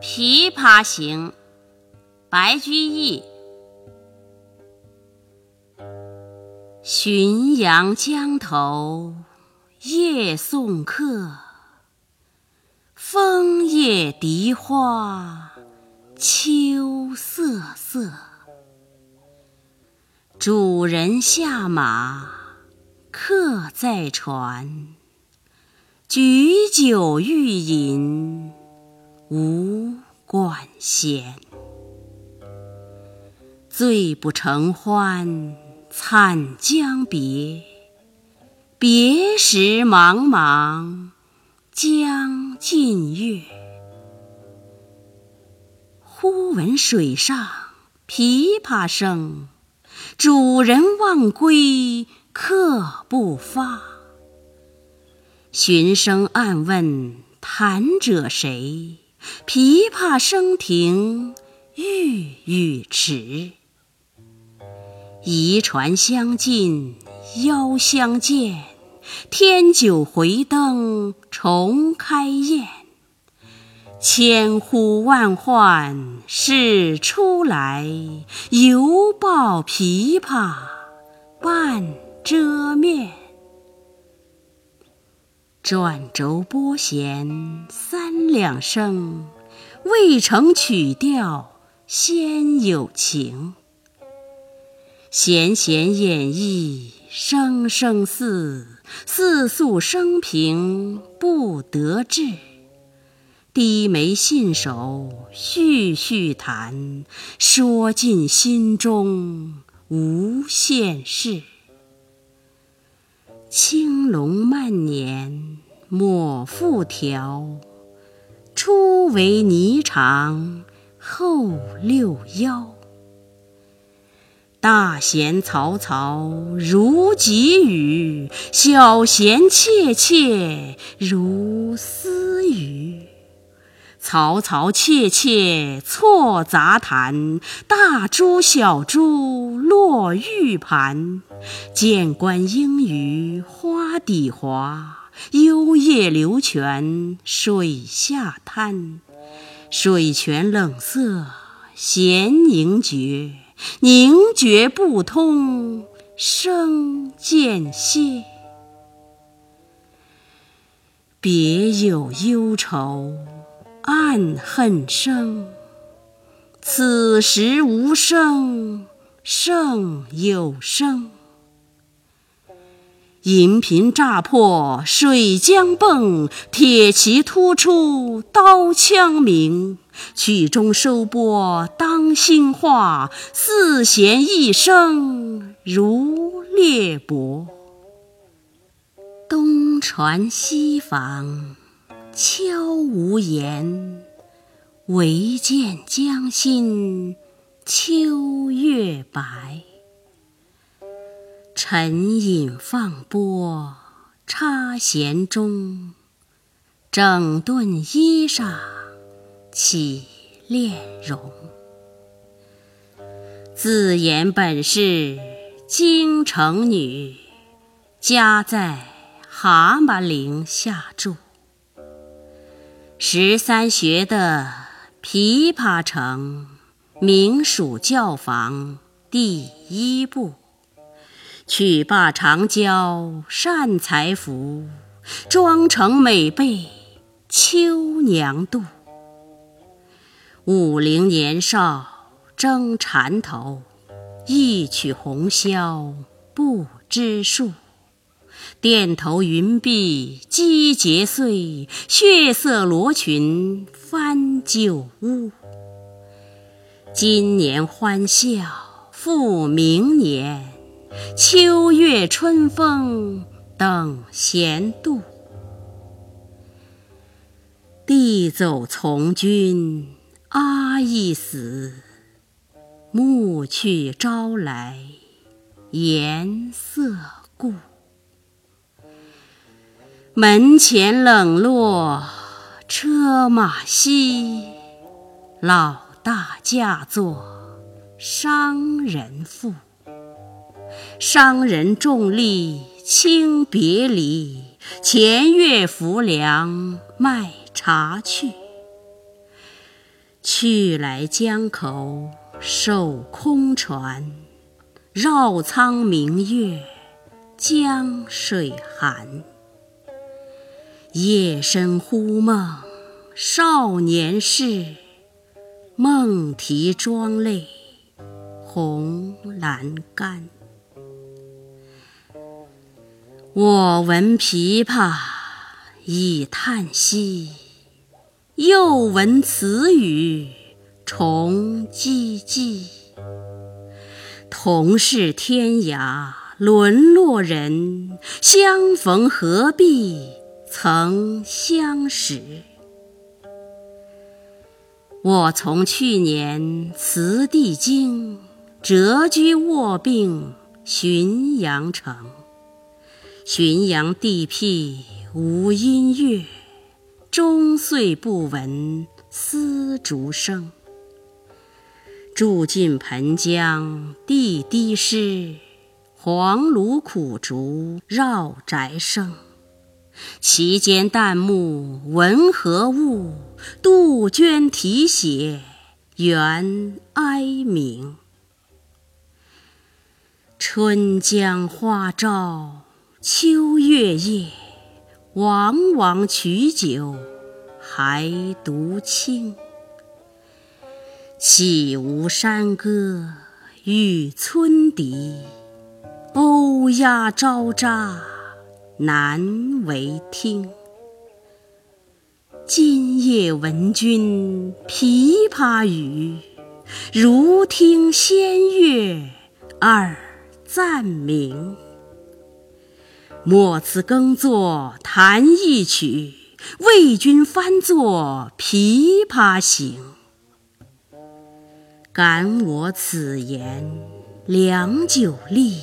《琵琶行》白居易。浔阳江头夜送客，枫叶荻花秋瑟瑟。主人下马客在船，举酒欲饮无管弦。醉不成欢惨将别，别时茫茫江浸月。忽闻水上琵琶声。主人忘归客不发，寻声暗问弹者谁？琵琶声停欲语迟。移船相近邀相见，添酒回灯重开宴。千呼万唤始出来，犹抱琵琶半遮面。转轴拨弦三两声，未成曲调先有情。弦弦掩抑声声似，似诉生平不得志。低眉信手续续弹，说尽心中无限事。青龙慢捻抹复调，初为霓裳后六幺。大弦嘈嘈如急雨，小弦切切如私语。嘈嘈切切错杂弹，大珠小珠落玉盘。剑关应鱼花底滑，幽咽流泉水下滩。水泉冷涩弦凝绝，凝绝不通声渐歇。别有忧愁。暗恨生，此时无声胜有声。银瓶乍破水浆迸，铁骑突出刀枪鸣。曲终收拨当心画，四弦一声如裂帛。东船西舫。悄无言，唯见江心秋月白。沉吟放拨插弦中，整顿衣裳起敛容。自言本是京城女，家在蛤蟆陵下住。十三学的琵琶成，名属教坊第一部。曲罢长娇善才服，妆成每被秋娘妒。五陵年少争缠头，一曲红绡不知数。钿头云鬓击节碎，血色罗裙翻酒污。今年欢笑复明年，秋月春风等闲度。弟走从军阿亦死，暮去朝来颜色故。门前冷落车马稀，老大嫁作商人妇。商人重利轻别离，前月浮梁卖茶去。去来江口守空船，绕舱明月江水寒。夜深忽梦少年事，梦啼妆泪红阑干。我闻琵琶已叹息，又闻此语重唧唧。同是天涯沦落人，相逢何必曾相识。我从去年辞帝京，谪居卧病浔阳城。浔阳地僻无音乐，终岁不闻丝竹声。住近湓江地低湿，黄芦苦竹绕宅生。其间旦暮闻何物？杜鹃啼血猿哀鸣。春江花朝。秋月夜，往往取酒还独倾。岂无山歌与村笛？欧鸦昭喳难为听。今夜闻君琵琶语，如听仙乐耳暂明。莫辞耕作弹一曲，为君翻作《琵琶行》。感我此言良久立，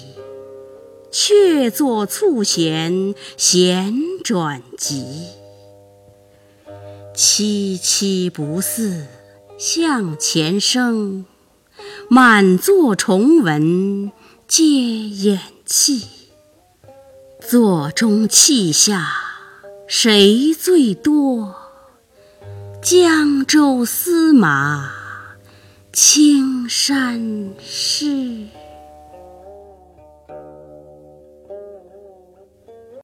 却坐促弦弦转急。凄凄不似向前声，满座重闻皆掩泣。座中泣下谁最多？江州司马青衫湿。